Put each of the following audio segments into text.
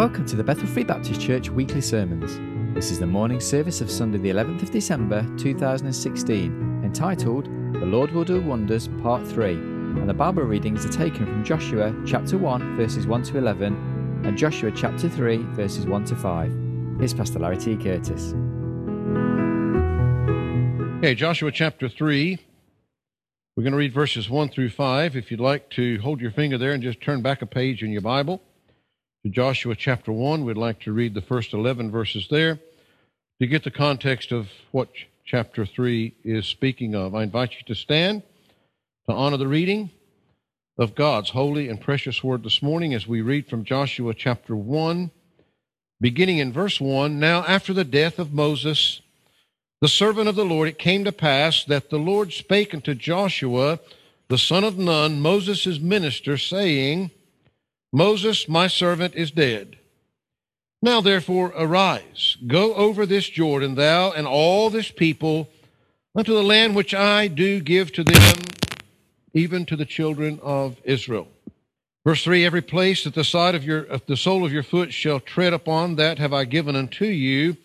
Welcome to the Bethel Free Baptist Church weekly sermons. This is the morning service of Sunday, the 11th of December 2016, entitled The Lord Will Do Wonders, Part 3. And the Bible readings are taken from Joshua chapter 1, verses 1 to 11, and Joshua chapter 3, verses 1 to 5. Here's Pastor Larry T. Curtis. Okay, Joshua chapter 3. We're going to read verses 1 through 5. If you'd like to hold your finger there and just turn back a page in your Bible to Joshua chapter 1, we'd like to read the first 11 verses there to get the context of what chapter 3 is speaking of. I invite you to stand to honor the reading of God's holy and precious word this morning as we read from Joshua chapter 1, beginning in verse 1. Now, after the death of Moses, the servant of the Lord, it came to pass that the Lord spake unto Joshua, the son of Nun, Moses' minister, saying, Moses, my servant, is dead. Now therefore arise, go over this Jordan, thou and all this people, unto the land which I do give to them, even to the children of Israel. Verse 3 Every place that the side of your the sole of your foot shall tread upon, that have I given unto you,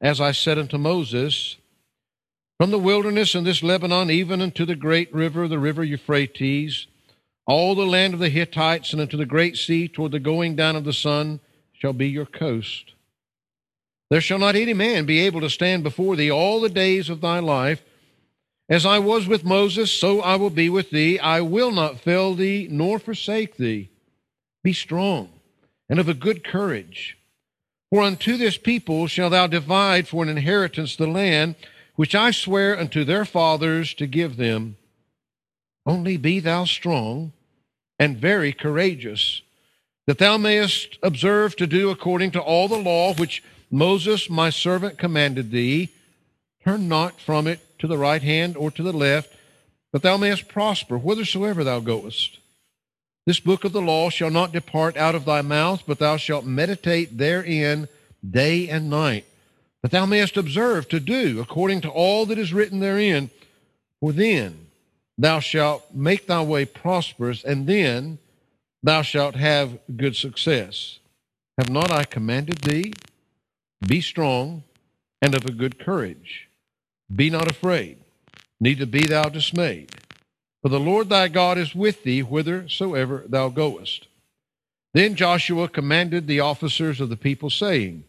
as I said unto Moses. From the wilderness and this Lebanon, even unto the great river, the river Euphrates, all the land of the Hittites, and unto the great sea toward the going down of the sun, shall be your coast. There shall not any man be able to stand before thee all the days of thy life. As I was with Moses, so I will be with thee. I will not fail thee, nor forsake thee. Be strong and of a good courage. For unto this people shalt thou divide for an inheritance the land which I swear unto their fathers to give them. Only be thou strong and very courageous, that thou mayest observe to do according to all the law which Moses my servant commanded thee. Turn not from it to the right hand or to the left, that thou mayest prosper whithersoever thou goest. This book of the law shall not depart out of thy mouth, but thou shalt meditate therein day and night that thou mayest observe to do according to all that is written therein. For then thou shalt make thy way prosperous, and then thou shalt have good success. Have not I commanded thee? Be strong and of a good courage. Be not afraid, neither be thou dismayed. For the Lord thy God is with thee whithersoever thou goest. Then Joshua commanded the officers of the people, saying,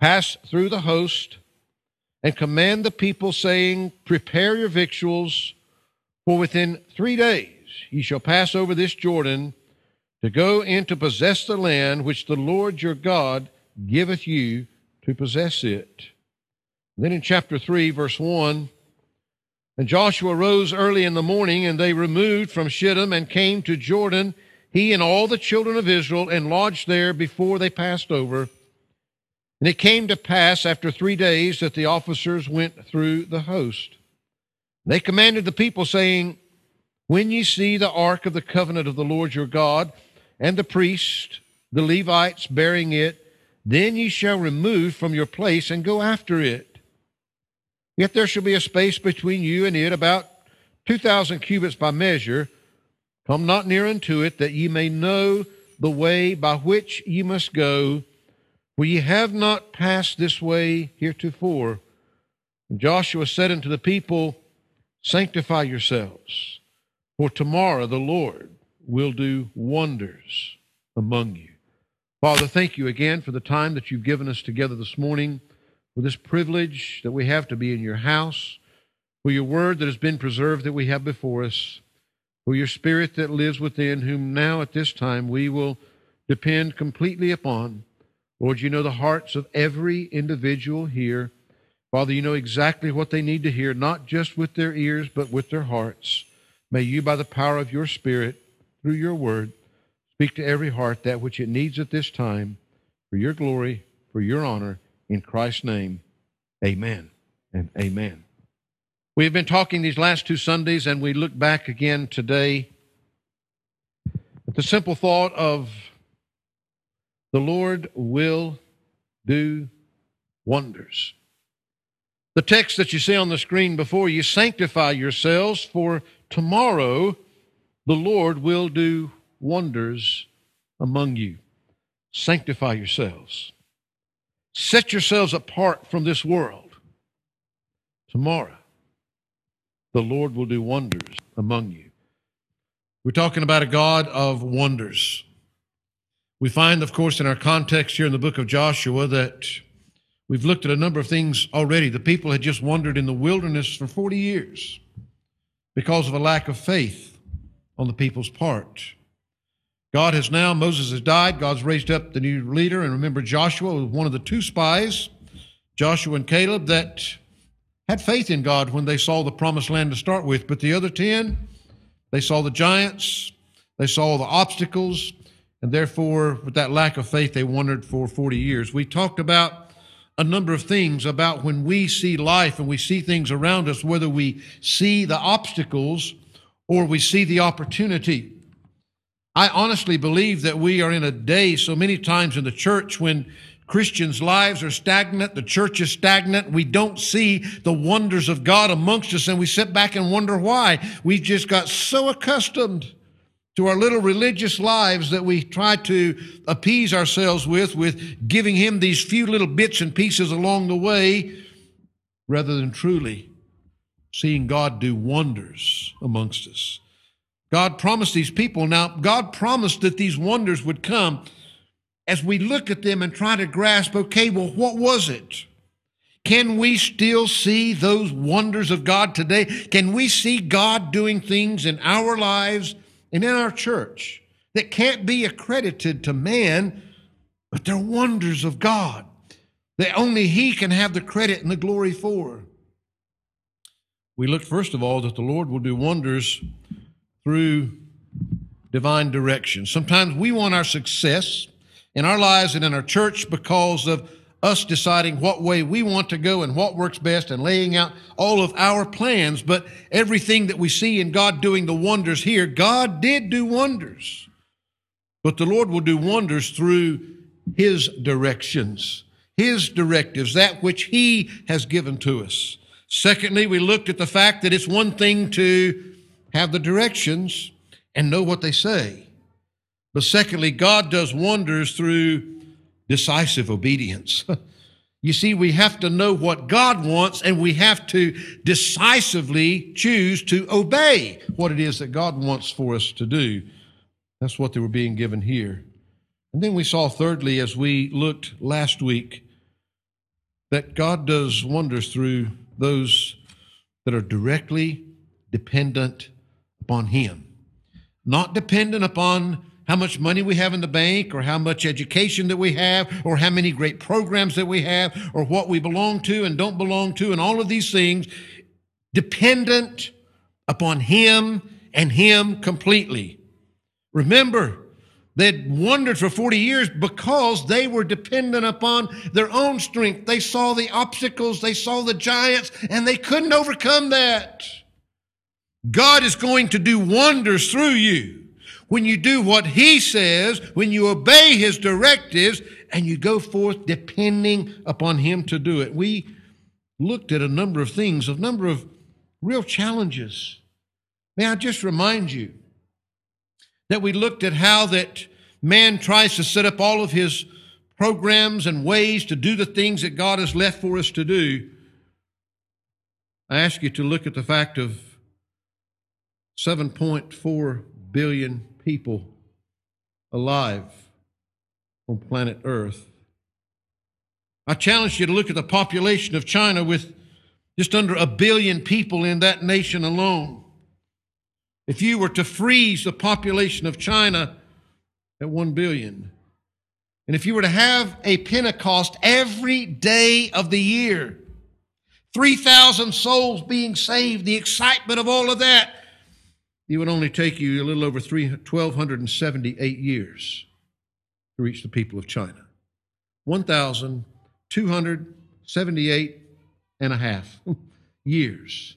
pass through the host and command the people, saying, Prepare your victuals, for within three days ye shall pass over this Jordan to go in to possess the land which the Lord your God giveth you to possess it. then in chapter 3, verse 1, and Joshua rose early in the morning, and they removed from Shittim and came to Jordan, he and all the children of Israel, and lodged there before they passed over. And it came to pass after three days that the officers went through the host. They commanded the people, saying, When ye see the ark of the covenant of the Lord your God, and the priest, the Levites bearing it, then ye shall remove from your place and go after it. Yet there shall be a space between you and it about two thousand cubits by measure. Come not near unto it, that ye may know the way by which ye must go for ye have not passed this way heretofore. And Joshua said unto the people, Sanctify yourselves, for tomorrow the Lord will do wonders among you. Father, thank you again for the time that you've given us together this morning, for this privilege that we have to be in your house, for your word that has been preserved that we have before us, for your spirit that lives within, whom now at this time we will depend completely upon. Lord, you know the hearts of every individual here. Father, you know exactly what they need to hear, not just with their ears, but with their hearts. May you, by the power of your Spirit, through your word, speak to every heart that which it needs at this time for your glory, for your honor. In Christ's name, amen and amen. We have been talking these last two Sundays, and we look back again today at the simple thought of the Lord will do wonders. The text that you see on the screen before you sanctify yourselves, for tomorrow the Lord will do wonders among you. sanctify yourselves. Set yourselves apart from this world. Tomorrow, the Lord will do wonders among you. We're talking about a God of wonders. We find, of course, in our context here in the book of Joshua that we've looked at a number of things already. The people had just wandered in the wilderness for 40 years because of a lack of faith on the people's part. God has now, Moses has died, God's raised up the new leader, and remember, Joshua was one of the two spies, Joshua and Caleb, that had faith in God when they saw the promised land to start with. But the other 10, they saw the giants, they saw the obstacles, and therefore, with that lack of faith, they wandered for 40 years. We talked about a number of things about when we see life and we see things around us, whether we see the obstacles or we see the opportunity. I honestly believe that we are in a day so many times in the church when Christians' lives are stagnant, the church is stagnant, we don't see the wonders of God amongst us, and we sit back and wonder why. We've just got so accustomed to our little religious lives that we try to appease ourselves with, with giving Him these few little bits and pieces along the way, rather than truly seeing God do wonders amongst us. God promised these people. Now, God promised that these wonders would come. As we look at them and try to grasp, okay, well, what was it? Can we still see those wonders of God today? Can we see God doing things in our lives and in our church that can't be accredited to man, but they're wonders of God that only He can have the credit and the glory for? We look, first of all, that the Lord will do wonders through divine direction. Sometimes we want our success in our lives and in our church because of us deciding what way we want to go and what works best and laying out all of our plans. But everything that we see in God doing the wonders here, God did do wonders. But the Lord will do wonders through His directions, His directives, that which He has given to us. Secondly, we looked at the fact that it's one thing to have the directions and know what they say. But secondly, God does wonders through decisive obedience. you see, we have to know what God wants and we have to decisively choose to obey what it is that God wants for us to do. That's what they were being given here. And then we saw, thirdly, as we looked last week, that God does wonders through those that are directly dependent upon Him, not dependent upon how much money we have in the bank or how much education that we have or how many great programs that we have or what we belong to and don't belong to and all of these things, dependent upon Him and Him completely. Remember, They'd wandered for 40 years because they were dependent upon their own strength. They saw the obstacles, they saw the giants, and they couldn't overcome that. God is going to do wonders through you when you do what He says, when you obey His directives, and you go forth depending upon Him to do it. We looked at a number of things, a number of real challenges. May I just remind you that we looked at how that man tries to set up all of his programs and ways to do the things that God has left for us to do. I ask you to look at the fact of 7.4 billion people alive on planet Earth. I challenge you to look at the population of China with just under a billion people in that nation alone. If you were to freeze the population of China at 1 billion, and if you were to have a Pentecost every day of the year, 3,000 souls being saved, the excitement of all of that, it would only take you a little over 1,278 years to reach the people of China. 1,278 and a half years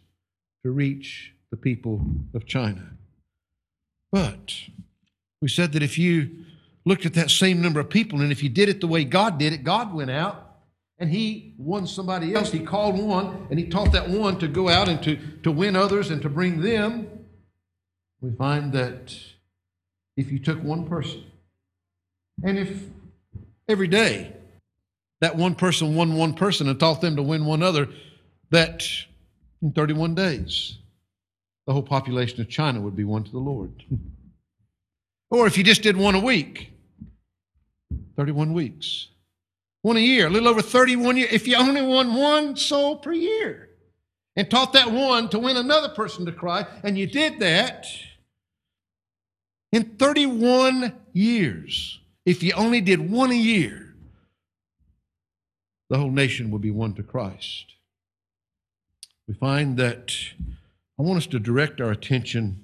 to reach the people of China. But we said that if you looked at that same number of people and if you did it the way God did it, God went out and he won somebody else. He called one and he taught that one to go out and to, to win others and to bring them we find that if you took one person, and if every day. That one person won one person and taught them to win one other. That in 31 days, the whole population of China would be won to the Lord. or if you just did one a week, 31 weeks. One a year, a little over 31 years. If you only won one soul per year and taught that one to win another person to Christ, and you did that in 31 years, if you only did one a year, the whole nation would be won to Christ. We find that I want us to direct our attention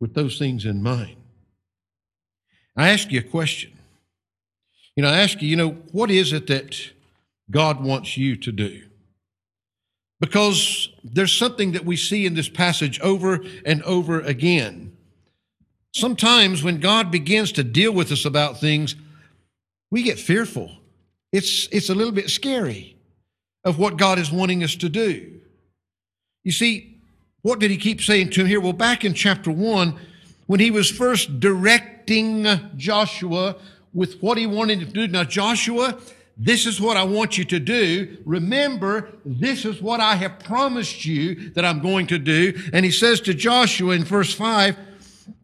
with those things in mind. I ask you a question. You know, I ask you, you know, what is it that God wants you to do? Because there's something that we see in this passage over and over again. Sometimes when God begins to deal with us about things, we get fearful. It's, it's a little bit scary of what God is wanting us to do. You see, what did he keep saying to him here? Well, back in chapter 1, when he was first directing Joshua with what he wanted to do. Now, Joshua, this is what I want you to do. Remember, this is what I have promised you that I'm going to do. And he says to Joshua in verse 5,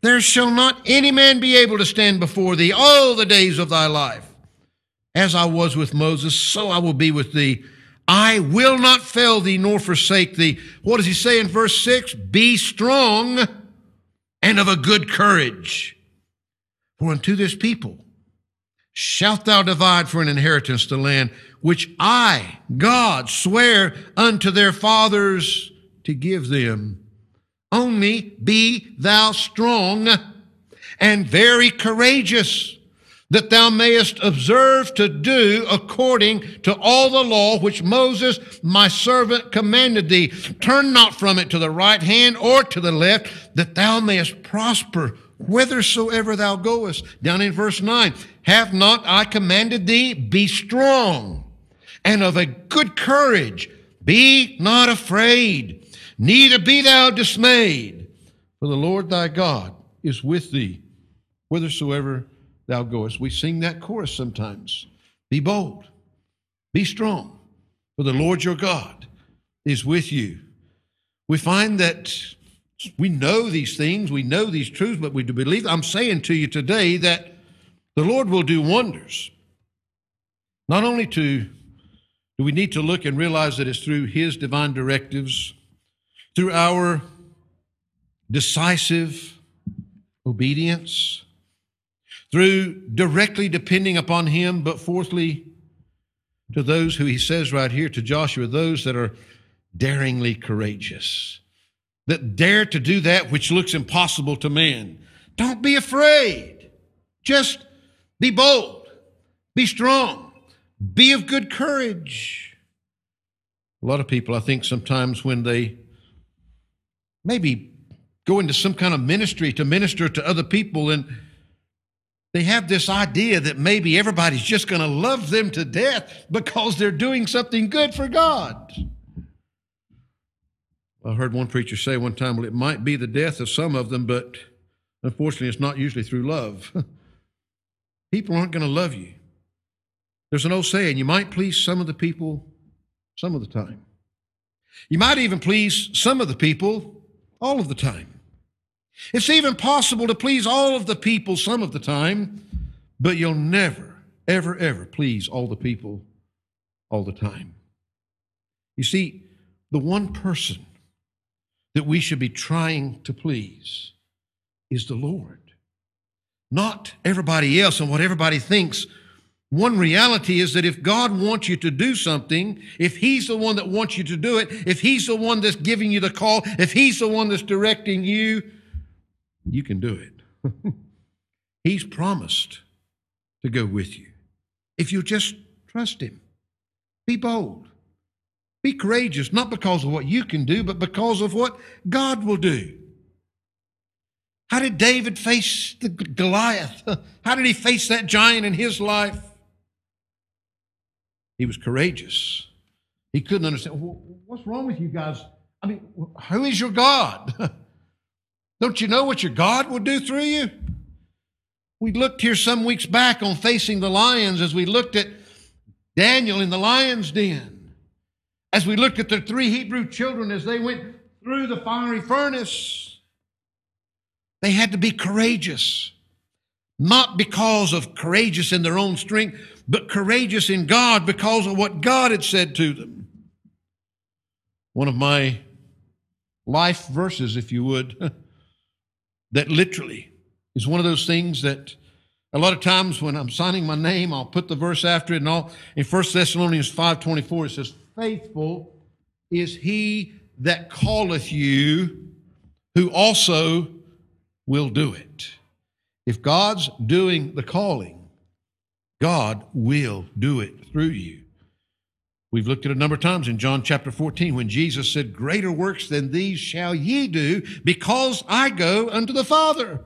There shall not any man be able to stand before thee all the days of thy life. As I was with Moses, so I will be with thee. I will not fail thee nor forsake thee. What does he say in verse 6? Be strong and of a good courage. For unto this people shalt thou divide for an inheritance the land which I, God, swear unto their fathers to give them. Only be thou strong and very courageous that thou mayest observe to do according to all the law which Moses, my servant, commanded thee. Turn not from it to the right hand or to the left, that thou mayest prosper whithersoever thou goest. Down in verse 9, have not I commanded thee? Be strong and of a good courage. Be not afraid, neither be thou dismayed, for the Lord thy God is with thee whithersoever thou goest. We sing that chorus sometimes. Be bold, be strong, for the Lord your God is with you. We find that we know these things, we know these truths, but we do believe. I'm saying to you today that the Lord will do wonders. Not only to do we need to look and realize that it's through His divine directives, through our decisive obedience, through directly depending upon Him, but fourthly, to those who He says right here to Joshua, those that are daringly courageous, that dare to do that which looks impossible to man. Don't be afraid. Just be bold. Be strong. Be of good courage. A lot of people, I think, sometimes when they maybe go into some kind of ministry to minister to other people and they have this idea that maybe everybody's just going to love them to death because they're doing something good for God. I heard one preacher say one time, well, it might be the death of some of them, but unfortunately, it's not usually through love. people aren't going to love you. There's an old saying you might please some of the people some of the time. You might even please some of the people all of the time. It's even possible to please all of the people some of the time, but you'll never, ever, ever please all the people all the time. You see, the one person that we should be trying to please is the Lord, not everybody else and what everybody thinks. One reality is that if God wants you to do something, if He's the one that wants you to do it, if He's the one that's giving you the call, if He's the one that's directing you, you can do it. He's promised to go with you. If you just trust Him, be bold, be courageous, not because of what you can do, but because of what God will do. How did David face the Goliath? How did he face that giant in his life? He was courageous. He couldn't understand. What's wrong with you guys? I mean, who is your God? Don't you know what your God will do through you? We looked here some weeks back on facing the lions as we looked at Daniel in the lion's den. As we looked at the three Hebrew children as they went through the fiery furnace, they had to be courageous. Not because of courageous in their own strength, but courageous in God because of what God had said to them. One of my life verses, if you would, that literally is one of those things that a lot of times when I'm signing my name, I'll put the verse after it and all. In 1 Thessalonians 5.24, it says, Faithful is he that calleth you, who also will do it. If God's doing the calling, God will do it through you. We've looked at a number of times in John chapter 14 when Jesus said, Greater works than these shall ye do because I go unto the Father.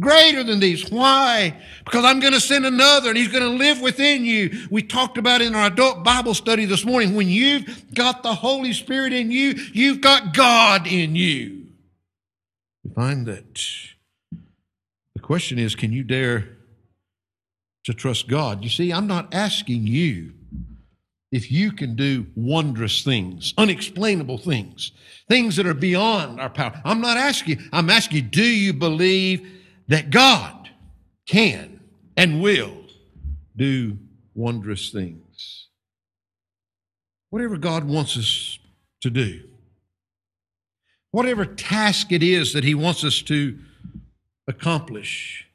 Greater than these. Why? Because I'm going to send another and he's going to live within you. We talked about in our adult Bible study this morning when you've got the Holy Spirit in you, you've got God in you. We find that the question is can you dare to trust God? You see, I'm not asking you if you can do wondrous things, unexplainable things, things that are beyond our power. I'm not asking you, I'm asking you, do you believe that God can and will do wondrous things? Whatever God wants us to do, whatever task it is that He wants us to accomplish,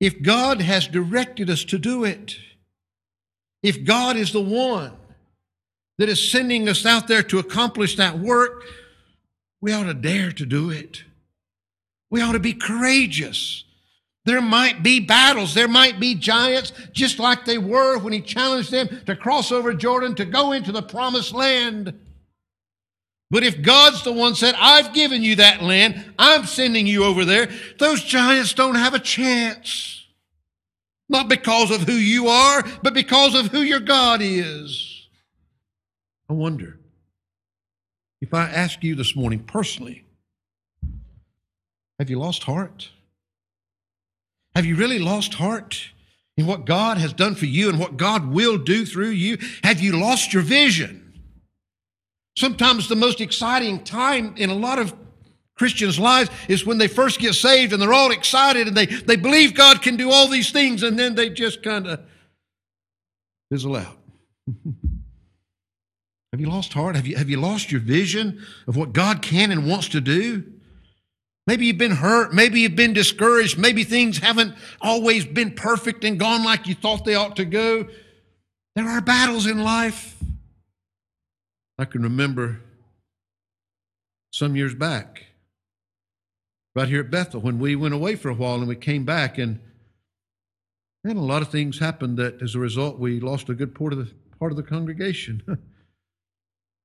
if God has directed us to do it, if God is the one that is sending us out there to accomplish that work, we ought to dare to do it. We ought to be courageous. There might be battles, there might be giants, just like they were when he challenged them to cross over Jordan to go into the promised land. But if God's the one said, I've given you that land, I'm sending you over there, those giants don't have a chance. Not because of who you are, but because of who your God is. I wonder if I ask you this morning personally, have you lost heart? Have you really lost heart in what God has done for you and what God will do through you? Have you lost your vision? Sometimes the most exciting time in a lot of Christians' lives is when they first get saved and they're all excited and they, they believe God can do all these things and then they just kind of fizzle out. Have you lost heart? Have you, have you lost your vision of what God can and wants to do? Maybe you've been hurt. Maybe you've been discouraged. Maybe things haven't always been perfect and gone like you thought they ought to go. There are battles in life. I can remember some years back, right here at Bethel, when we went away for a while and we came back, and and a lot of things happened that as a result we lost a good part of the part of the congregation.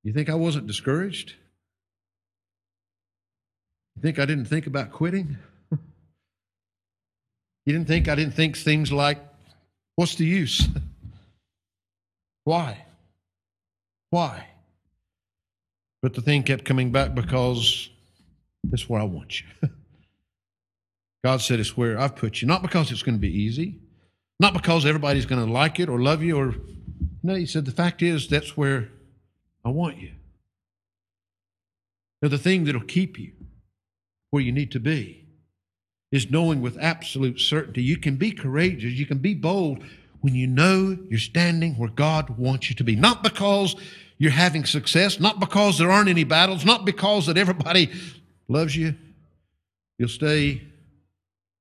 You think I wasn't discouraged? You think I didn't think about quitting? you didn't think I didn't think things like, what's the use? Why? Why? But the thing kept coming back because that's where I want you. God said it's where I've put you, not because it's going to be easy, not because everybody's going to like it or love you, or no, He said the fact is that's where I want you. Now, the thing that'll keep you where you need to be is knowing with absolute certainty you can be courageous, you can be bold when you know you're standing where God wants you to be. Not because you're having success, not because there aren't any battles, not because that everybody loves you. You'll stay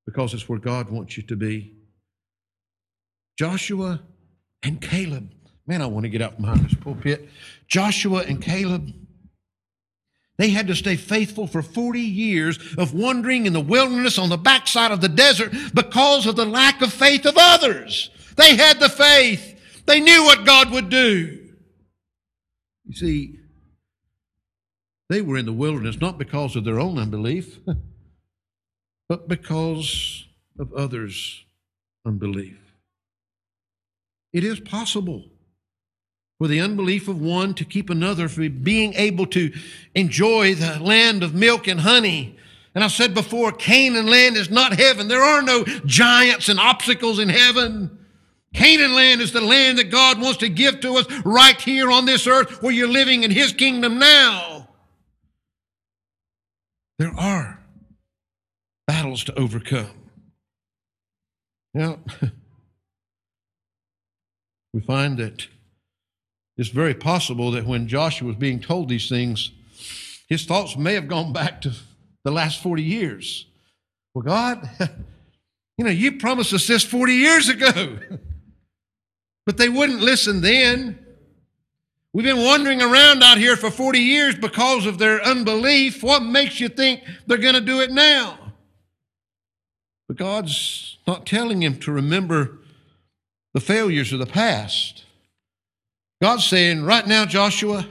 because it's where God wants you to be. Joshua and Caleb Man, I want to get out from behind this pulpit. Joshua and Caleb, they had to stay faithful for 40 years of wandering in the wilderness on the backside of the desert because of the lack of faith of others. They had the faith. They knew what God would do. You see, they were in the wilderness not because of their own unbelief, but because of others' unbelief. It is possible for the unbelief of one to keep another from being able to enjoy the land of milk and honey And I've said before, Canaan land is not heaven. There are no giants and obstacles in heaven. Canaan land is the land that God wants to give to us right here on this earth where you're living in His kingdom now. There are battles to overcome. Now, we find that it's very possible that when Joshua was being told these things, his thoughts may have gone back to the last 40 years. Well, God, you know, you promised us this 40 years ago. but they wouldn't listen then. We've been wandering around out here for 40 years because of their unbelief. What makes you think they're going to do it now? But God's not telling him to remember the failures of the past. God's saying, right now, Joshua,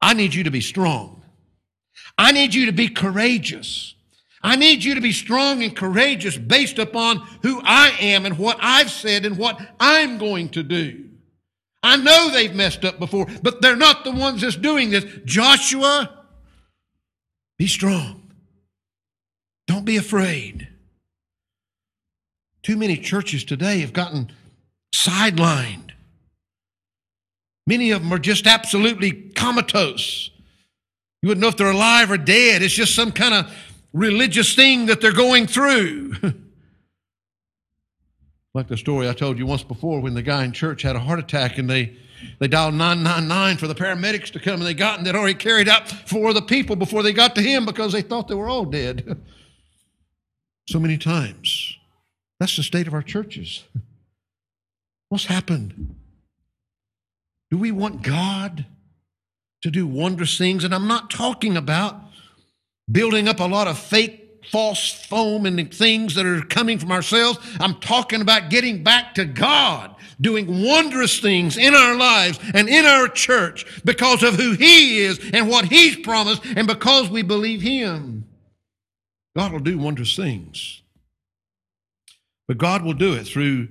I need you to be strong. I need you to be courageous. I need you to be strong and courageous based upon who I am and what I've said and what I'm going to do. I know they've messed up before, but they're not the ones that's doing this. Joshua, be strong. Don't be afraid. Too many churches today have gotten sidelined. Many of them are just absolutely comatose. You wouldn't know if they're alive or dead. It's just some kind of religious thing that they're going through. like the story I told you once before when the guy in church had a heart attack and they, they dialed 999 for the paramedics to come and they got and they'd already carried out four of the people before they got to him because they thought they were all dead. so many times. That's the state of our churches. What's happened? Do we want God to do wondrous things? And I'm not talking about building up a lot of fake false foam and things that are coming from ourselves. I'm talking about getting back to God, doing wondrous things in our lives and in our church because of who He is and what He's promised and because we believe Him. God will do wondrous things. But God will do it through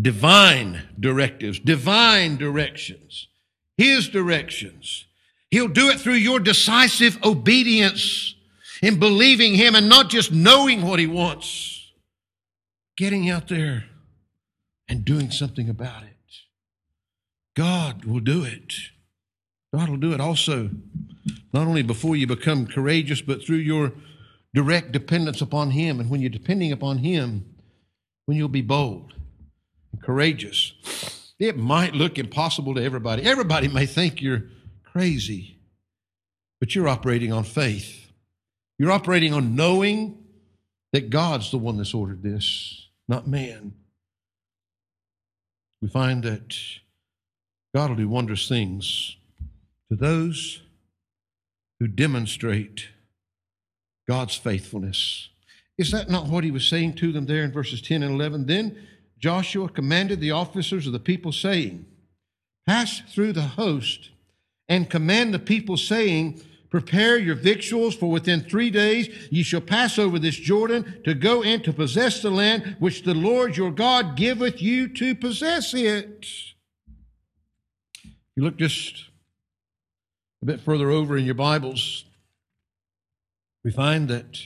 divine directives, divine directions, His directions. He'll do it through your decisive obedience in believing Him and not just knowing what He wants, getting out there and doing something about it. God will do it. God will do it also, not only before you become courageous, but through your direct dependence upon Him. And when you're depending upon Him, when you'll be bold courageous. It might look impossible to everybody. Everybody may think you're crazy, but you're operating on faith. You're operating on knowing that God's the one that's ordered this, not man. We find that God will do wondrous things to those who demonstrate God's faithfulness. Is that not what he was saying to them there in verses 10 and 11? Then Joshua commanded the officers of the people, saying, Pass through the host and command the people, saying, Prepare your victuals, for within three days ye shall pass over this Jordan to go and to possess the land which the Lord your God giveth you to possess it. You look just a bit further over in your Bibles, we find that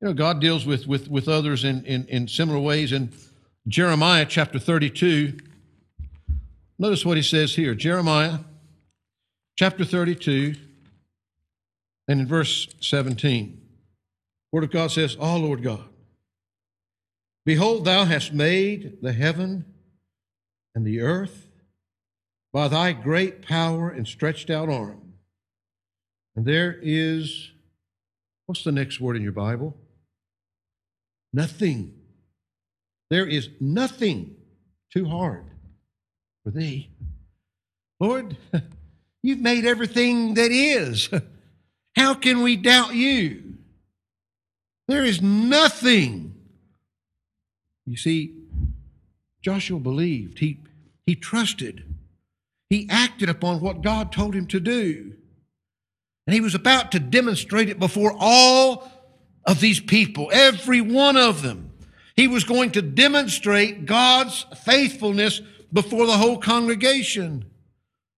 you know, God deals with, with, with others in, in, in similar ways. In Jeremiah chapter 32, notice what he says here Jeremiah chapter 32, and in verse 17, Word of God says, Oh Lord God, behold, thou hast made the heaven and the earth by thy great power and stretched out arm. And there is, what's the next word in your Bible? Nothing. There is nothing too hard for thee. Lord, you've made everything that is. How can we doubt you? There is nothing. You see, Joshua believed. He, he trusted. He acted upon what God told him to do. And he was about to demonstrate it before all of these people, every one of them. He was going to demonstrate God's faithfulness before the whole congregation.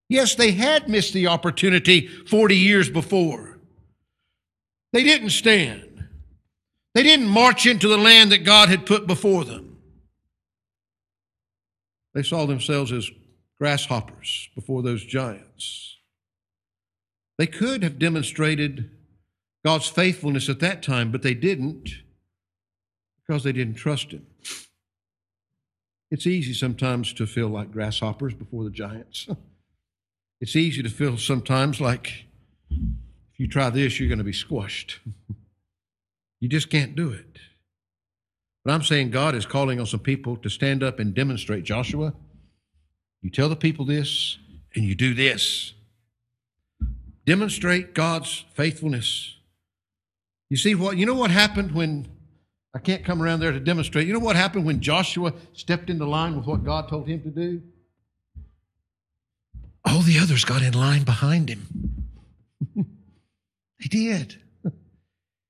Yes, they had missed the opportunity 40 years before. They didn't stand. They didn't march into the land that God had put before them. They saw themselves as grasshoppers before those giants. They could have demonstrated God's faithfulness at that time, but they didn't because they didn't trust Him. It's easy sometimes to feel like grasshoppers before the giants. It's easy to feel sometimes like if you try this, you're going to be squashed. you just can't do it. But I'm saying God is calling on some people to stand up and demonstrate. Joshua, you tell the people this and you do this. Demonstrate God's faithfulness. You see what you know what happened when I can't come around there to demonstrate. You know what happened when Joshua stepped into line with what God told him to do? All the others got in line behind him. he did.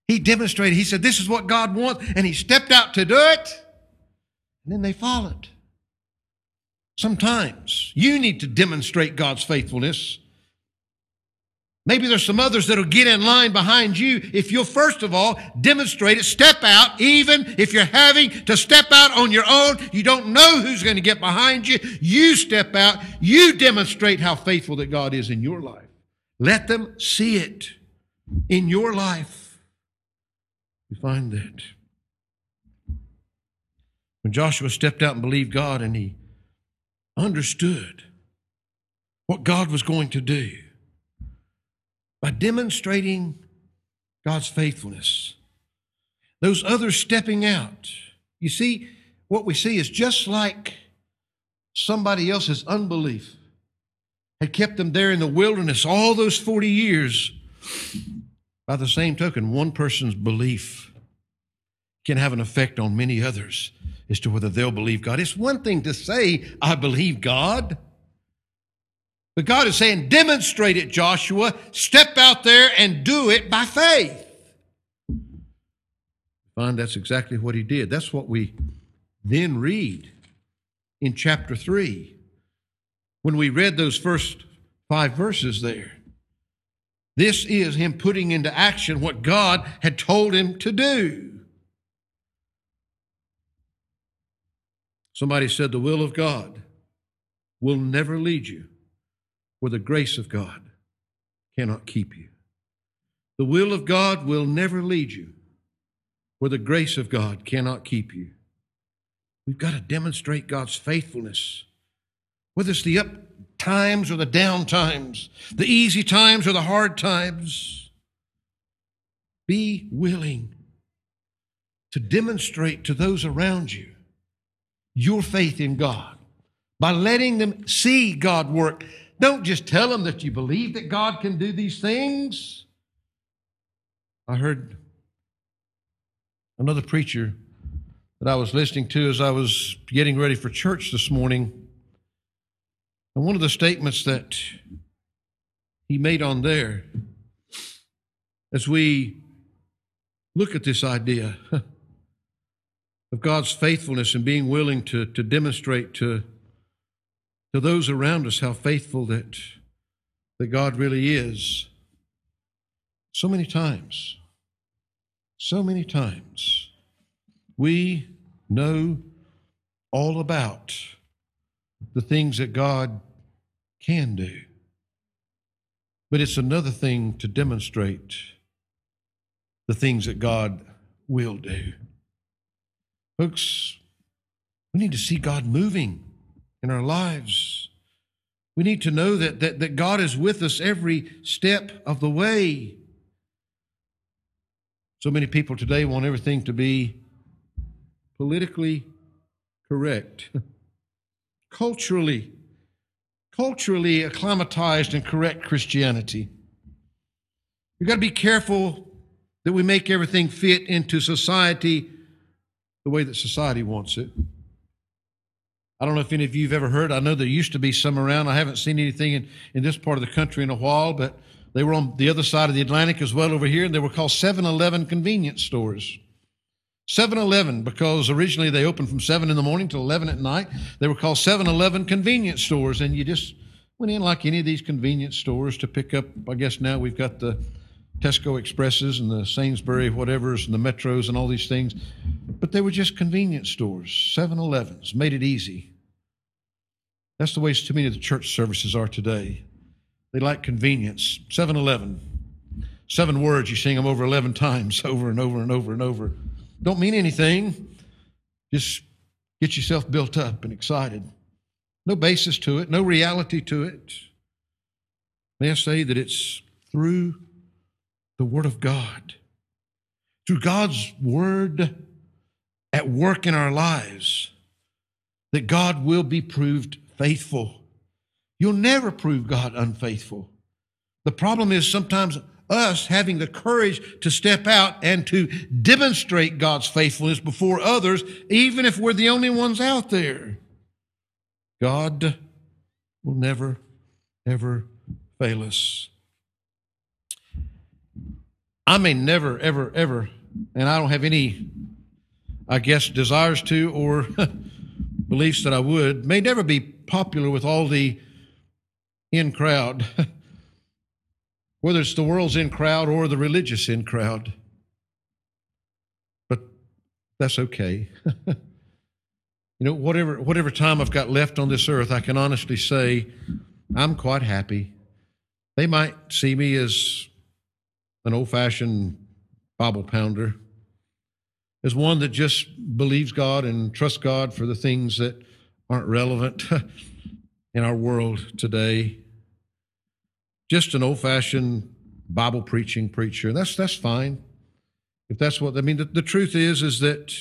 He demonstrated, he said, This is what God wants, and he stepped out to do it, and then they followed. Sometimes you need to demonstrate God's faithfulness. Maybe there's some others that'll get in line behind you if you'll first of all demonstrate it, step out, even if you're having to step out on your own, you don't know who's going to get behind you. You step out, you demonstrate how faithful that God is in your life. Let them see it in your life. You find that. When Joshua stepped out and believed God and he understood what God was going to do, by demonstrating God's faithfulness. Those others stepping out. You see, what we see is just like somebody else's unbelief had kept them there in the wilderness all those 40 years. By the same token, one person's belief can have an effect on many others as to whether they'll believe God. It's one thing to say, I believe God. But God is saying, demonstrate it, Joshua. Step out there and do it by faith. Find that's exactly what he did. That's what we then read in chapter 3 when we read those first five verses there. This is him putting into action what God had told him to do. Somebody said, The will of God will never lead you where the grace of God cannot keep you. The will of God will never lead you where the grace of God cannot keep you. We've got to demonstrate God's faithfulness, whether it's the up times or the down times, the easy times or the hard times. Be willing to demonstrate to those around you your faith in God by letting them see God work. Don't just tell them that you believe that God can do these things. I heard another preacher that I was listening to as I was getting ready for church this morning. And one of the statements that he made on there, as we look at this idea of God's faithfulness and being willing to, to demonstrate to to those around us how faithful that, that God really is. So many times, so many times, we know all about the things that God can do. But it's another thing to demonstrate the things that God will do. Folks, we need to see God moving in our lives. We need to know that, that, that God is with us every step of the way. So many people today want everything to be politically correct, culturally, culturally acclimatized and correct Christianity. We've got to be careful that we make everything fit into society the way that society wants it. I don't know if any of you have ever heard. I know there used to be some around. I haven't seen anything in, in this part of the country in a while, but they were on the other side of the Atlantic as well over here, and they were called 7 Eleven convenience stores. 7 Eleven, because originally they opened from 7 in the morning till 11 at night. They were called 7 Eleven convenience stores, and you just went in like any of these convenience stores to pick up. I guess now we've got the Tesco Expresses and the Sainsbury whatevers and the Metros and all these things, but they were just convenience stores. 7 Elevens made it easy. That's the way too many of the church services are today. They like convenience. 7 Eleven. Seven words, you sing them over 11 times, over and over and over and over. Don't mean anything. Just get yourself built up and excited. No basis to it, no reality to it. May I say that it's through the Word of God, through God's Word at work in our lives, that God will be proved faithful. You'll never prove God unfaithful. The problem is sometimes us having the courage to step out and to demonstrate God's faithfulness before others, even if we're the only ones out there. God will never, ever fail us. I may never, ever, ever, and I don't have any, I guess, desires to or beliefs that I would, may never be popular with all the in crowd, whether it's the world's in crowd or the religious in crowd. But that's okay. you know, whatever, whatever time I've got left on this earth, I can honestly say I'm quite happy. They might see me as an old fashioned Bible pounder, as one that just believes God and trusts God for the things that aren't relevant in our world today. Just an old fashioned Bible preaching preacher. That's, that's fine. If that's what, I mean, the, the truth is, is that,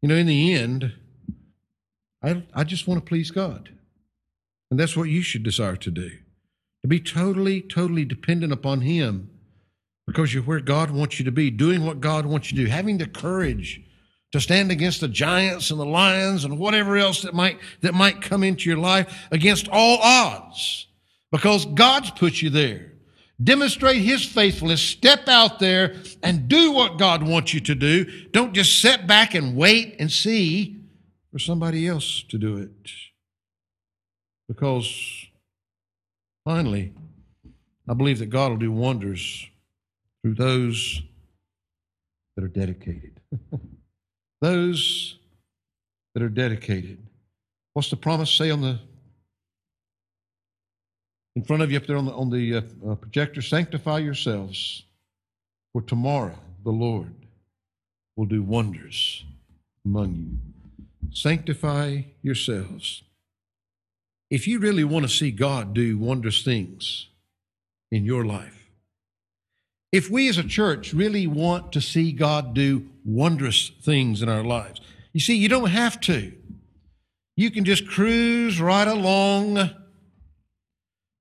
you know, in the end, I, I just want to please God. And that's what you should desire to do. To be totally, totally dependent upon Him because you're where God wants you to be, doing what God wants you to do, having the courage to stand against the giants and the lions and whatever else that might that might come into your life against all odds because God's put you there. Demonstrate his faithfulness, step out there and do what God wants you to do. Don't just sit back and wait and see for somebody else to do it. Because finally, I believe that God will do wonders through those that are dedicated. those that are dedicated. What's the promise say on the in front of you up there on the on the uh, uh, projector? Sanctify yourselves, for tomorrow the Lord will do wonders among you. Sanctify yourselves. If you really want to see God do wondrous things in your life, if we as a church really want to see God do wondrous things in our lives, you see, you don't have to. You can just cruise right along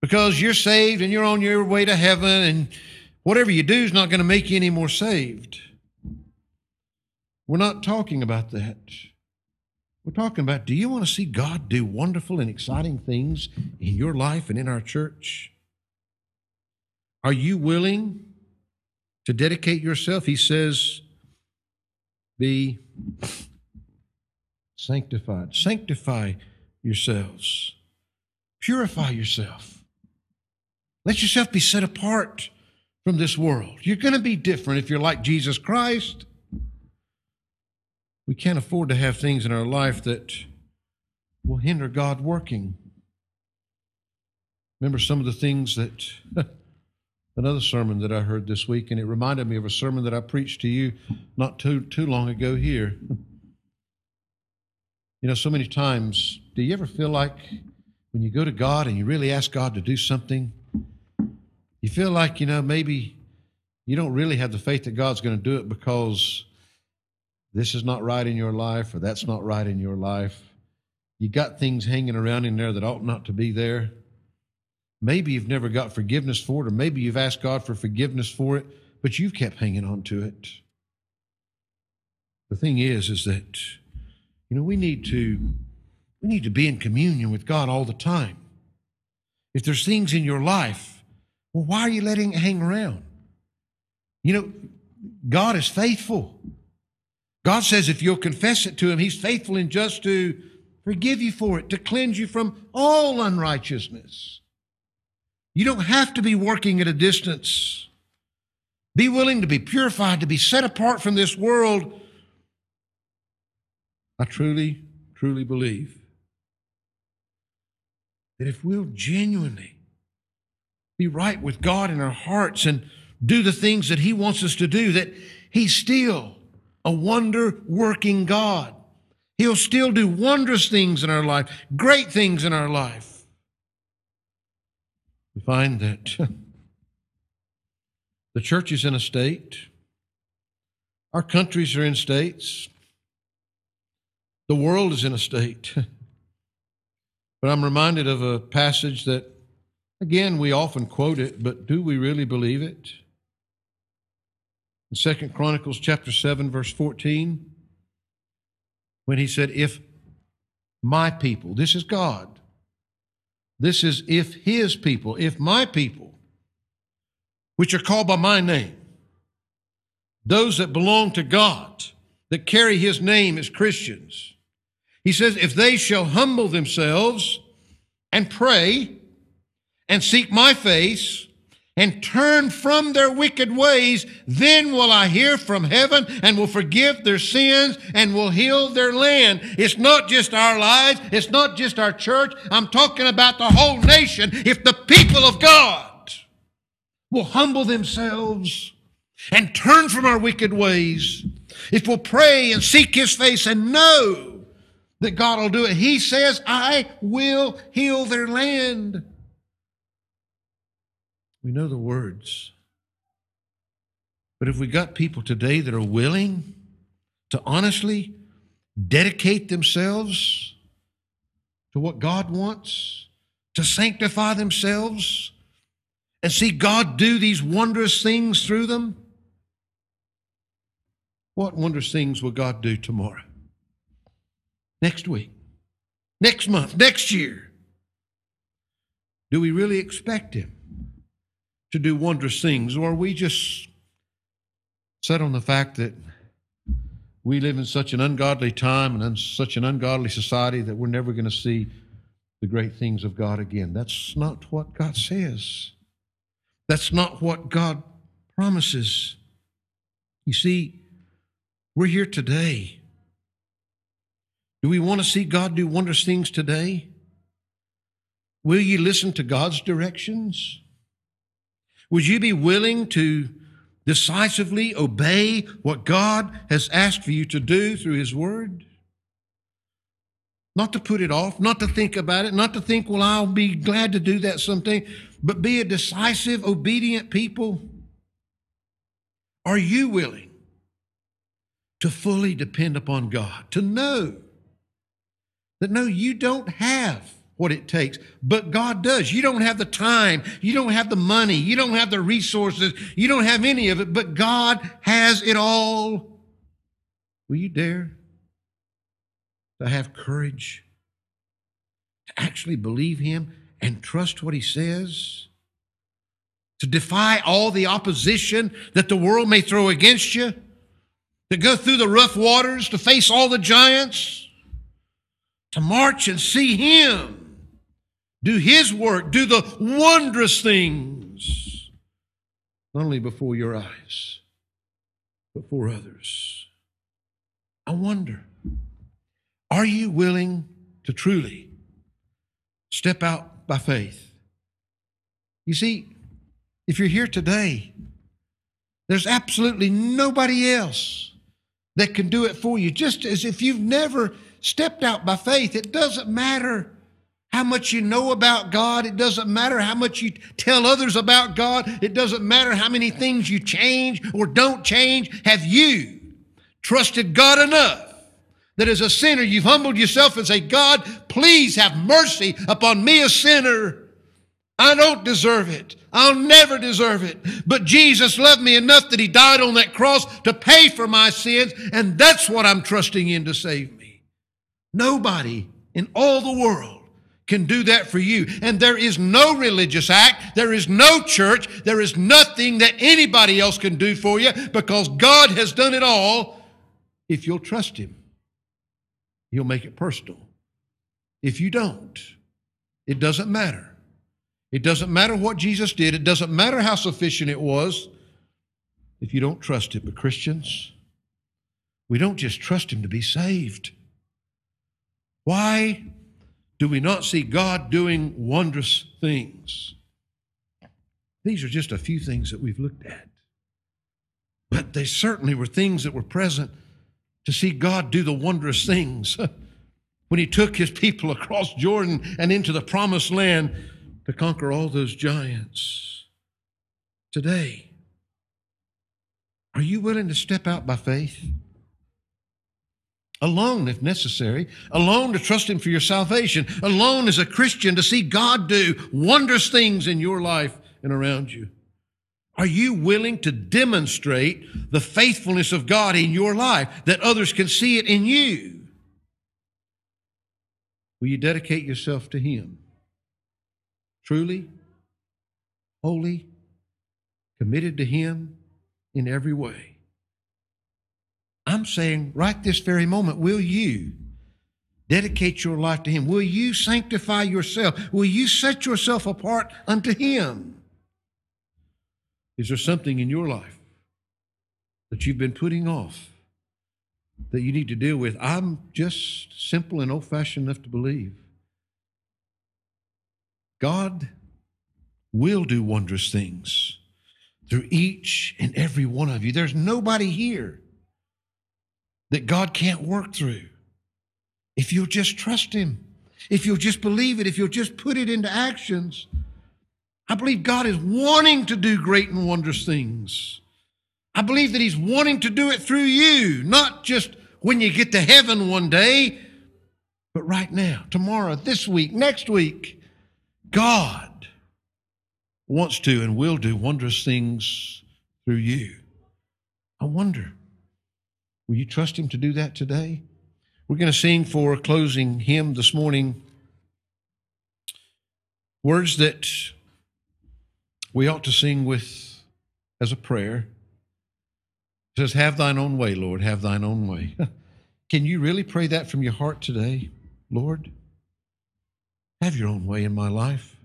because you're saved and you're on your way to heaven, and whatever you do is not going to make you any more saved. We're not talking about that. We're talking about do you want to see God do wonderful and exciting things in your life and in our church? Are you willing to dedicate yourself, he says, be sanctified. Sanctify yourselves. Purify yourself. Let yourself be set apart from this world. You're going to be different if you're like Jesus Christ. We can't afford to have things in our life that will hinder God working. Remember some of the things that another sermon that I heard this week, and it reminded me of a sermon that I preached to you not too too long ago here. You know, so many times, do you ever feel like when you go to God and you really ask God to do something, you feel like, you know, maybe you don't really have the faith that God's going to do it because this is not right in your life or that's not right in your life. You got things hanging around in there that ought not to be there. Maybe you've never got forgiveness for it, or maybe you've asked God for forgiveness for it, but you've kept hanging on to it. The thing is, is that, you know, we need to we need to be in communion with God all the time. If there's things in your life, well, why are you letting it hang around? You know, God is faithful. God says if you'll confess it to Him, He's faithful and just to forgive you for it, to cleanse you from all unrighteousness. You don't have to be working at a distance be willing to be purified, to be set apart from this world. I truly, truly believe that if we'll genuinely be right with God in our hearts and do the things that He wants us to do, that He's still a wonder working God. He'll still do wondrous things in our life, great things in our life. We find that the church is in a state, our countries are in states, the world is in a state. but I'm reminded of a passage that, again, we often quote it, but do we really believe it? In Second Chronicles chapter 7, verse 14 when he said, If my people, this is God, this is if his people, if my people, which are called by my name, those that belong to God, that carry his name as Christians, he says, if they shall humble themselves and pray and seek my face and turn from their wicked ways, then will I hear from heaven and will forgive their sins and will heal their land. It's not just our lives. It's not just our church. I'm talking about the whole nation. If the people of God will humble themselves and turn from our wicked ways, if we'll pray and seek His face and know that God will do it, He says, I will heal their land. We know the words. But if we got people today that are willing to honestly dedicate themselves to what God wants, to sanctify themselves, and see God do these wondrous things through them, what wondrous things will God do tomorrow? Next week? Next month? Next year? Do we really expect Him? To do wondrous things, or we just set on the fact that we live in such an ungodly time and in such an ungodly society that we're never going to see the great things of God again. That's not what God says. That's not what God promises. You see, we're here today. Do we want to see God do wondrous things today? Will you listen to God's directions? Would you be willing to decisively obey what God has asked for you to do through His Word? Not to put it off, not to think about it, not to think, well, I'll be glad to do that someday, but be a decisive, obedient people. Are you willing to fully depend upon God? To know that no, you don't have what it takes. But God does. You don't have the time. You don't have the money. You don't have the resources. You don't have any of it, but God has it all. Will you dare to have courage to actually believe Him and trust what He says? To defy all the opposition that the world may throw against you? To go through the rough waters, to face all the giants? To march and see Him? Do His work, do the wondrous things, not only before your eyes, but for others. I wonder, are you willing to truly step out by faith? You see, if you're here today, there's absolutely nobody else that can do it for you. Just as if you've never stepped out by faith, it doesn't matter how much you know about God. It doesn't matter how much you tell others about God. It doesn't matter how many things you change or don't change. Have you trusted God enough that as a sinner you've humbled yourself and say, God, please have mercy upon me, a sinner? I don't deserve it. I'll never deserve it. But Jesus loved me enough that He died on that cross to pay for my sins, and that's what I'm trusting in to save me. Nobody in all the world can do that for you. And there is no religious act, there is no church, there is nothing that anybody else can do for you because God has done it all. If you'll trust Him, He'll make it personal. If you don't, it doesn't matter. It doesn't matter what Jesus did, it doesn't matter how sufficient it was. if you don't trust Him. But Christians, we don't just trust Him to be saved. Why do we not see God doing wondrous things? These are just a few things that we've looked at. But they certainly were things that were present to see God do the wondrous things. when He took His people across Jordan and into the promised land to conquer all those giants. Today, are you willing to step out by faith? Alone, if necessary, alone to trust Him for your salvation, alone as a Christian to see God do wondrous things in your life and around you. Are you willing to demonstrate the faithfulness of God in your life that others can see it in you? Will you dedicate yourself to Him? Truly, holy, committed to Him in every way. I'm saying right this very moment, will you dedicate your life to Him? Will you sanctify yourself? Will you set yourself apart unto Him? Is there something in your life that you've been putting off that you need to deal with? I'm just simple and old fashioned enough to believe God will do wondrous things through each and every one of you. There's nobody here that God can't work through. If you'll just trust Him, if you'll just believe it, if you'll just put it into actions, I believe God is wanting to do great and wondrous things. I believe that He's wanting to do it through you, not just when you get to heaven one day, but right now, tomorrow, this week, next week. God wants to and will do wondrous things through you. I wonder Will you trust Him to do that today? We're going to sing for a closing hymn this morning words that we ought to sing with as a prayer. It says, Have thine own way, Lord, have thine own way. Can you really pray that from your heart today? Lord, have your own way in my life.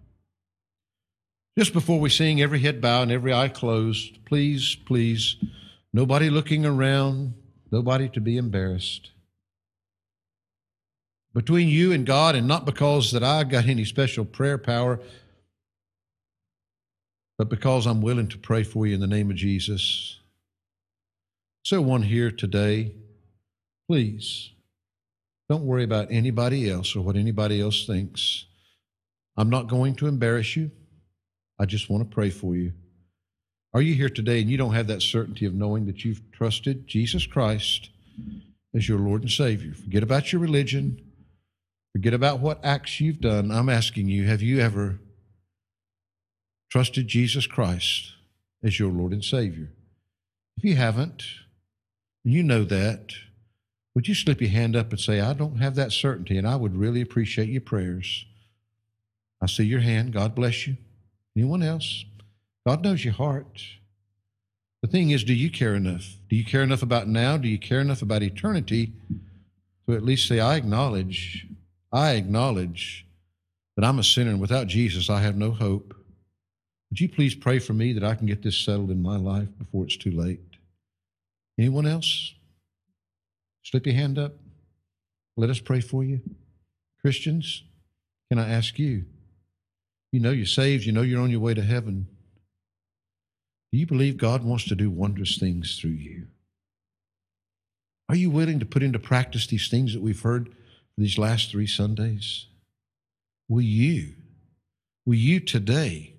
Just before we sing, every head bowed and every eye closed, please, please, nobody looking around, Nobody to be embarrassed. Between you and God, and not because that I got any special prayer power, but because I'm willing to pray for you in the name of Jesus. So, one here today, please don't worry about anybody else or what anybody else thinks. I'm not going to embarrass you. I just want to pray for you. Are you here today and you don't have that certainty of knowing that you've trusted Jesus Christ as your Lord and Savior? Forget about your religion. Forget about what acts you've done. I'm asking you, have you ever trusted Jesus Christ as your Lord and Savior? If you haven't, you know that, would you slip your hand up and say, I don't have that certainty, and I would really appreciate your prayers? I see your hand. God bless you. Anyone else? God knows your heart. The thing is, do you care enough? Do you care enough about now? Do you care enough about eternity to at least say, I acknowledge, I acknowledge that I'm a sinner and without Jesus I have no hope. Would you please pray for me that I can get this settled in my life before it's too late? Anyone else? Slip your hand up. Let us pray for you. Christians, can I ask you? You know you're saved, you know you're on your way to heaven. Do you believe God wants to do wondrous things through you? Are you willing to put into practice these things that we've heard these last three Sundays? Will you, will you today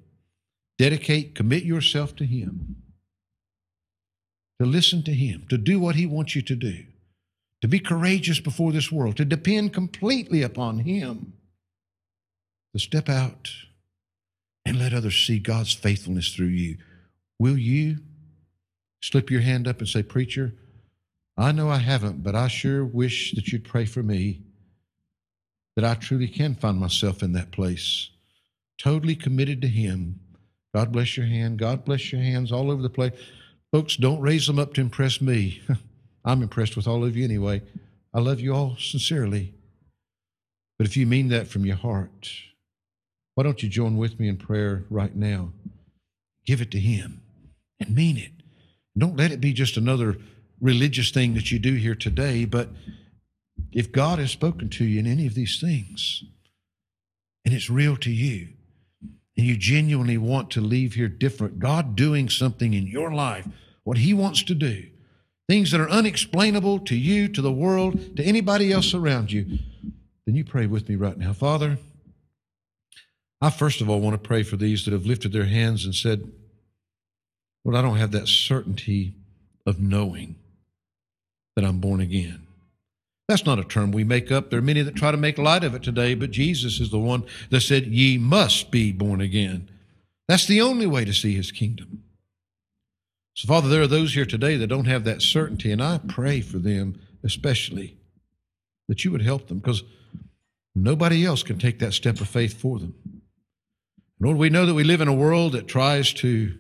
dedicate, commit yourself to Him, to listen to Him, to do what He wants you to do, to be courageous before this world, to depend completely upon Him, to step out and let others see God's faithfulness through you? Will you slip your hand up and say, Preacher, I know I haven't, but I sure wish that you'd pray for me that I truly can find myself in that place, totally committed to Him. God bless your hand. God bless your hands all over the place. Folks, don't raise them up to impress me. I'm impressed with all of you anyway. I love you all sincerely. But if you mean that from your heart, why don't you join with me in prayer right now? Give it to Him and mean it Don't let it be just another religious thing that you do here today, but if God has spoken to you in any of these things, and it's real to you, and you genuinely want to leave here different, God doing something in your life, what He wants to do, things that are unexplainable to you, to the world, to anybody else around you, then you pray with me right now. Father, I first of all want to pray for these that have lifted their hands and said, Lord, I don't have that certainty of knowing that I'm born again. That's not a term we make up. There are many that try to make light of it today, but Jesus is the one that said, Ye must be born again. That's the only way to see his kingdom. So, Father, there are those here today that don't have that certainty, and I pray for them especially that you would help them because nobody else can take that step of faith for them. Lord, we know that we live in a world that tries to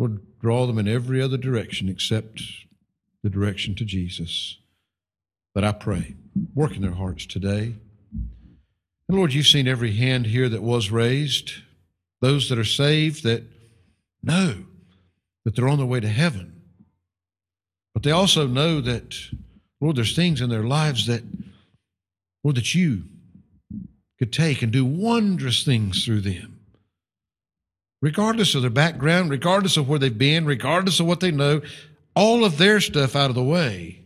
Lord, draw them in every other direction except the direction to Jesus. But I pray, work in their hearts today. And Lord, you've seen every hand here that was raised, those that are saved that know that they're on their way to heaven. But they also know that, Lord, there's things in their lives that, Lord, that you could take and do wondrous things through them. Regardless of their background, regardless of where they've been, regardless of what they know, all of their stuff out of the way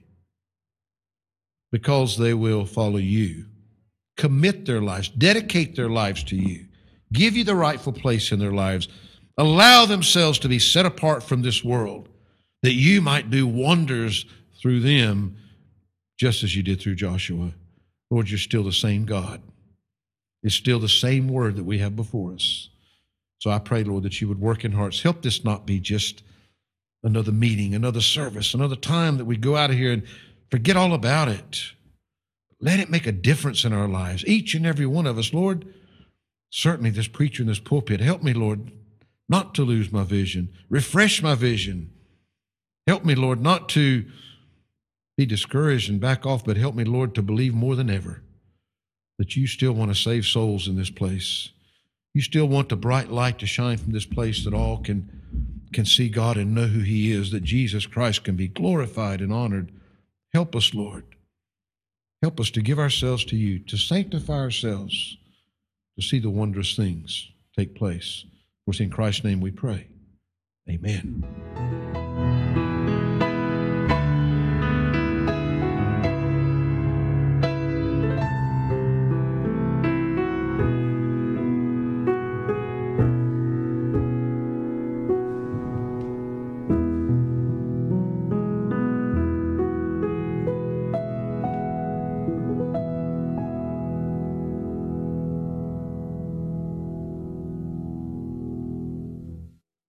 because they will follow you, commit their lives, dedicate their lives to you, give you the rightful place in their lives, allow themselves to be set apart from this world, that you might do wonders through them, just as you did through Joshua. Lord, you're still the same God. It's still the same word that we have before us. So I pray, Lord, that you would work in hearts. Help this not be just another meeting, another service, another time that we go out of here and forget all about it. Let it make a difference in our lives, each and every one of us. Lord, certainly this preacher in this pulpit, help me, Lord, not to lose my vision. Refresh my vision. Help me, Lord, not to be discouraged and back off, but help me, Lord, to believe more than ever that you still want to save souls in this place. You still want the bright light to shine from this place that all can, can see God and know who He is, that Jesus Christ can be glorified and honored. Help us, Lord. Help us to give ourselves to you, to sanctify ourselves, to see the wondrous things take place. For in Christ's name we pray. Amen.